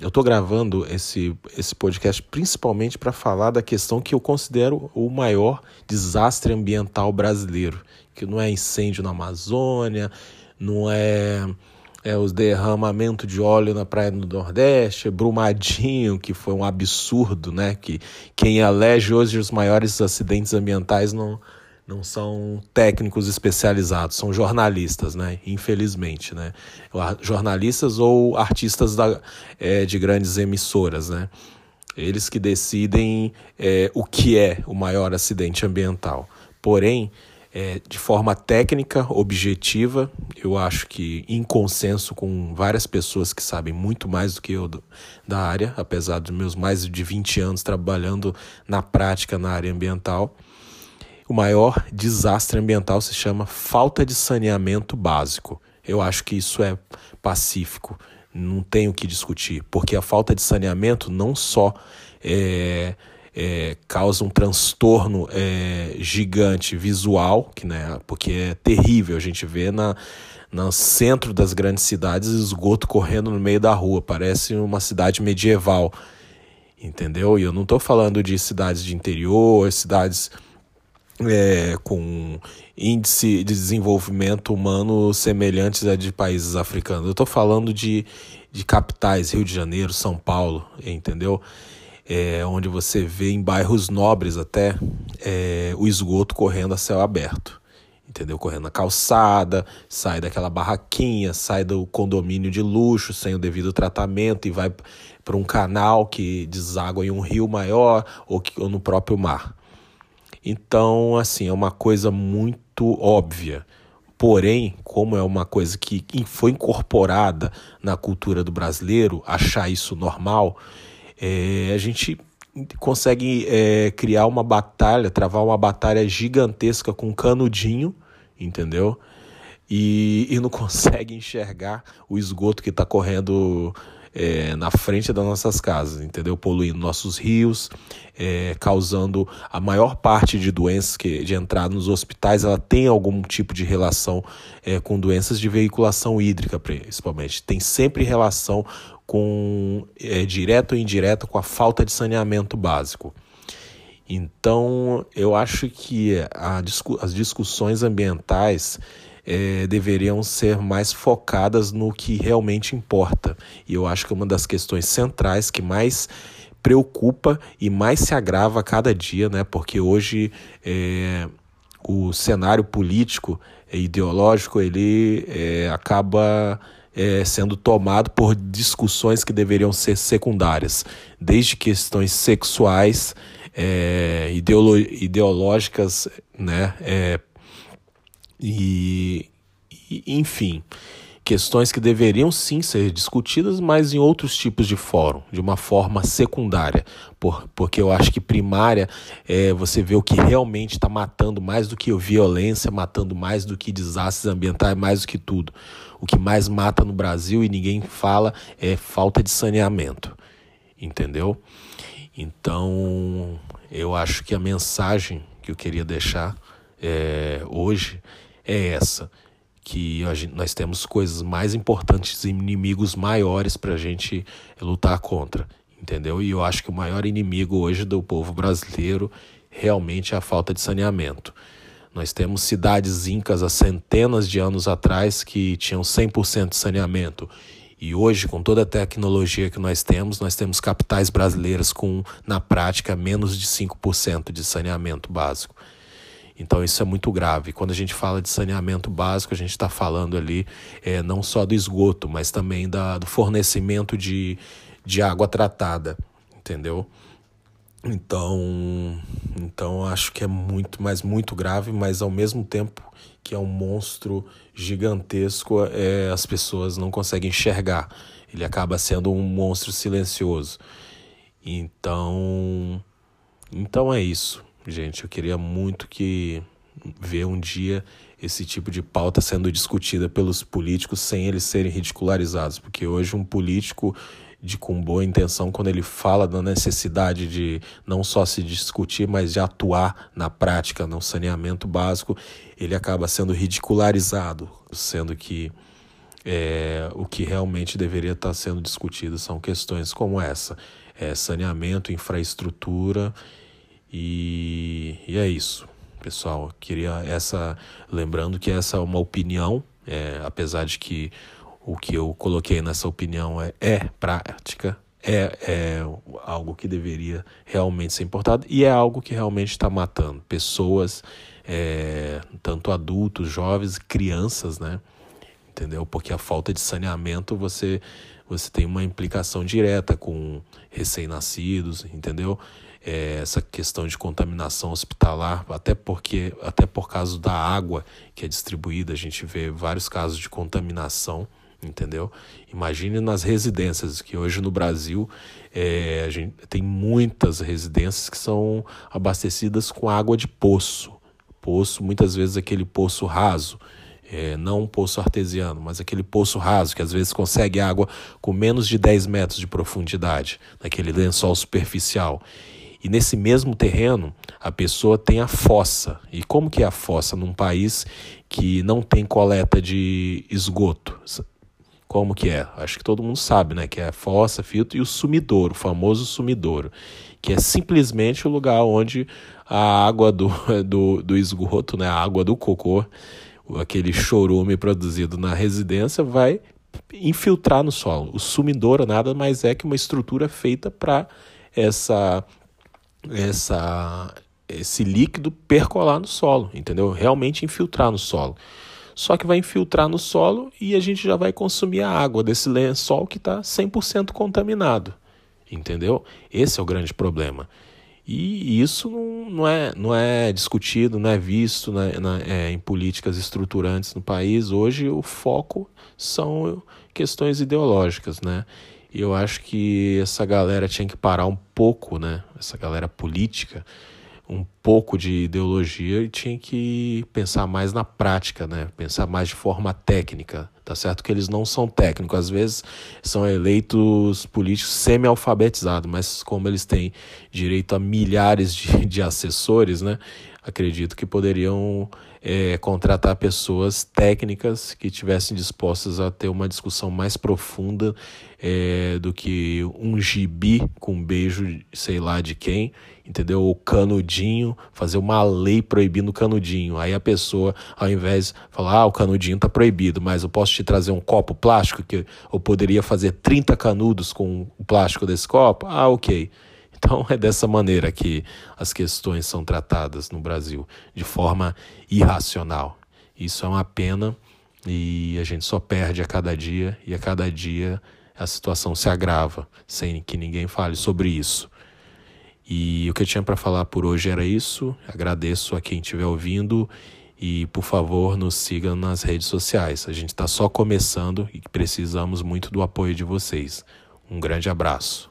eu estou gravando esse, esse podcast principalmente para falar da questão que eu considero o maior desastre ambiental brasileiro, que não é incêndio na Amazônia, não é, é os derramamento de óleo na praia do Nordeste, é Brumadinho, que foi um absurdo, né? Que quem elege hoje os maiores acidentes ambientais não não são técnicos especializados, são jornalistas, né? Infelizmente, né? Jornalistas ou artistas da, é, de grandes emissoras, né? Eles que decidem é, o que é o maior acidente ambiental. Porém, é, de forma técnica, objetiva, eu acho que em consenso com várias pessoas que sabem muito mais do que eu do, da área, apesar dos meus mais de 20 anos trabalhando na prática na área ambiental, o maior desastre ambiental se chama falta de saneamento básico. Eu acho que isso é pacífico, não tem o que discutir, porque a falta de saneamento não só é, é, causa um transtorno é, gigante visual, que, né, porque é terrível a gente vê na, no centro das grandes cidades esgoto correndo no meio da rua, parece uma cidade medieval, entendeu? E eu não estou falando de cidades de interior, cidades é, com índice de desenvolvimento humano semelhantes a de países africanos. Eu estou falando de, de capitais, Rio de Janeiro, São Paulo, entendeu? É, onde você vê em bairros nobres até é, o esgoto correndo a céu aberto. Entendeu? Correndo na calçada, sai daquela barraquinha, sai do condomínio de luxo sem o devido tratamento e vai para um canal que deságua em um rio maior ou, que, ou no próprio mar. Então, assim, é uma coisa muito óbvia. Porém, como é uma coisa que foi incorporada na cultura do brasileiro, achar isso normal, é, a gente consegue é, criar uma batalha, travar uma batalha gigantesca com canudinho, entendeu? E, e não consegue enxergar o esgoto que está correndo é, na frente das nossas casas, entendeu? Poluindo nossos rios, é, causando a maior parte de doenças que de entrada nos hospitais, ela tem algum tipo de relação é, com doenças de veiculação hídrica, principalmente. Tem sempre relação com é, direto ou indireto com a falta de saneamento básico. Então, eu acho que a, as discussões ambientais é, deveriam ser mais focadas no que realmente importa. E eu acho que é uma das questões centrais que mais preocupa e mais se agrava a cada dia, né? Porque hoje é, o cenário político e ideológico ele é, acaba é, sendo tomado por discussões que deveriam ser secundárias, desde questões sexuais, é, ideológicas, né? E, e, enfim, questões que deveriam sim ser discutidas, mas em outros tipos de fórum, de uma forma secundária, por, porque eu acho que primária é você vê o que realmente está matando mais do que violência, matando mais do que desastres ambientais, mais do que tudo. O que mais mata no Brasil e ninguém fala é falta de saneamento, entendeu? Então, eu acho que a mensagem que eu queria deixar é, hoje é essa, que gente, nós temos coisas mais importantes e inimigos maiores para a gente lutar contra, entendeu? E eu acho que o maior inimigo hoje do povo brasileiro realmente é a falta de saneamento. Nós temos cidades incas há centenas de anos atrás que tinham 100% de saneamento. E hoje, com toda a tecnologia que nós temos, nós temos capitais brasileiras com, na prática, menos de 5% de saneamento básico. Então isso é muito grave. Quando a gente fala de saneamento básico, a gente está falando ali é, não só do esgoto, mas também da, do fornecimento de, de água tratada, entendeu? Então, então acho que é muito, mas muito grave, mas ao mesmo tempo que é um monstro gigantesco, é, as pessoas não conseguem enxergar. Ele acaba sendo um monstro silencioso. Então, então é isso gente. Eu queria muito que ver um dia esse tipo de pauta sendo discutida pelos políticos sem eles serem ridicularizados, porque hoje um político de com boa intenção quando ele fala da necessidade de não só se discutir, mas de atuar na prática no saneamento básico, ele acaba sendo ridicularizado, sendo que é, o que realmente deveria estar sendo discutido são questões como essa: é, saneamento, infraestrutura e, e é isso, pessoal. Queria essa, lembrando que essa é uma opinião, é, apesar de que o que eu coloquei nessa opinião é, é prática, é, é algo que deveria realmente ser importado e é algo que realmente está matando pessoas, é, tanto adultos, jovens, crianças, né? Entendeu? Porque a falta de saneamento você você tem uma implicação direta com recém-nascidos, entendeu? É, essa questão de contaminação hospitalar, até porque até por causa da água que é distribuída, a gente vê vários casos de contaminação entendeu? Imagine nas residências, que hoje no Brasil é, a gente tem muitas residências que são abastecidas com água de poço. Poço, muitas vezes aquele poço raso, é, não um poço artesiano, mas aquele poço raso, que às vezes consegue água com menos de 10 metros de profundidade, naquele lençol superficial. E nesse mesmo terreno, a pessoa tem a fossa. E como que é a fossa num país que não tem coleta de esgoto? Como que é? Acho que todo mundo sabe, né? Que é a fossa, filtro e o sumidouro, o famoso sumidouro, que é simplesmente o lugar onde a água do, do, do esgoto, né? A água do cocô, aquele chorume produzido na residência, vai infiltrar no solo. O sumidouro nada mais é que uma estrutura feita para essa essa esse líquido percolar no solo, entendeu? Realmente infiltrar no solo só que vai infiltrar no solo e a gente já vai consumir a água desse lençol que está 100% contaminado. Entendeu? Esse é o grande problema. E isso não, não, é, não é discutido, não é visto né, na, é, em políticas estruturantes no país. Hoje o foco são questões ideológicas, né? E eu acho que essa galera tinha que parar um pouco, né? Essa galera política um pouco de ideologia e tinha que pensar mais na prática, né? Pensar mais de forma técnica, tá certo? Que eles não são técnicos, às vezes são eleitos políticos semi-alfabetizados, mas como eles têm direito a milhares de, de assessores, né? Acredito que poderiam é, contratar pessoas técnicas que tivessem dispostas a ter uma discussão mais profunda é, do que um gibi com beijo, sei lá de quem, entendeu? O canudinho, fazer uma lei proibindo canudinho. Aí a pessoa, ao invés de falar, ah, o canudinho está proibido, mas eu posso te trazer um copo plástico que eu poderia fazer 30 canudos com o plástico desse copo? Ah, ok. Então é dessa maneira que as questões são tratadas no Brasil, de forma irracional. Isso é uma pena e a gente só perde a cada dia e a cada dia a situação se agrava, sem que ninguém fale sobre isso. E o que eu tinha para falar por hoje era isso. Agradeço a quem estiver ouvindo e, por favor, nos siga nas redes sociais. A gente está só começando e precisamos muito do apoio de vocês. Um grande abraço.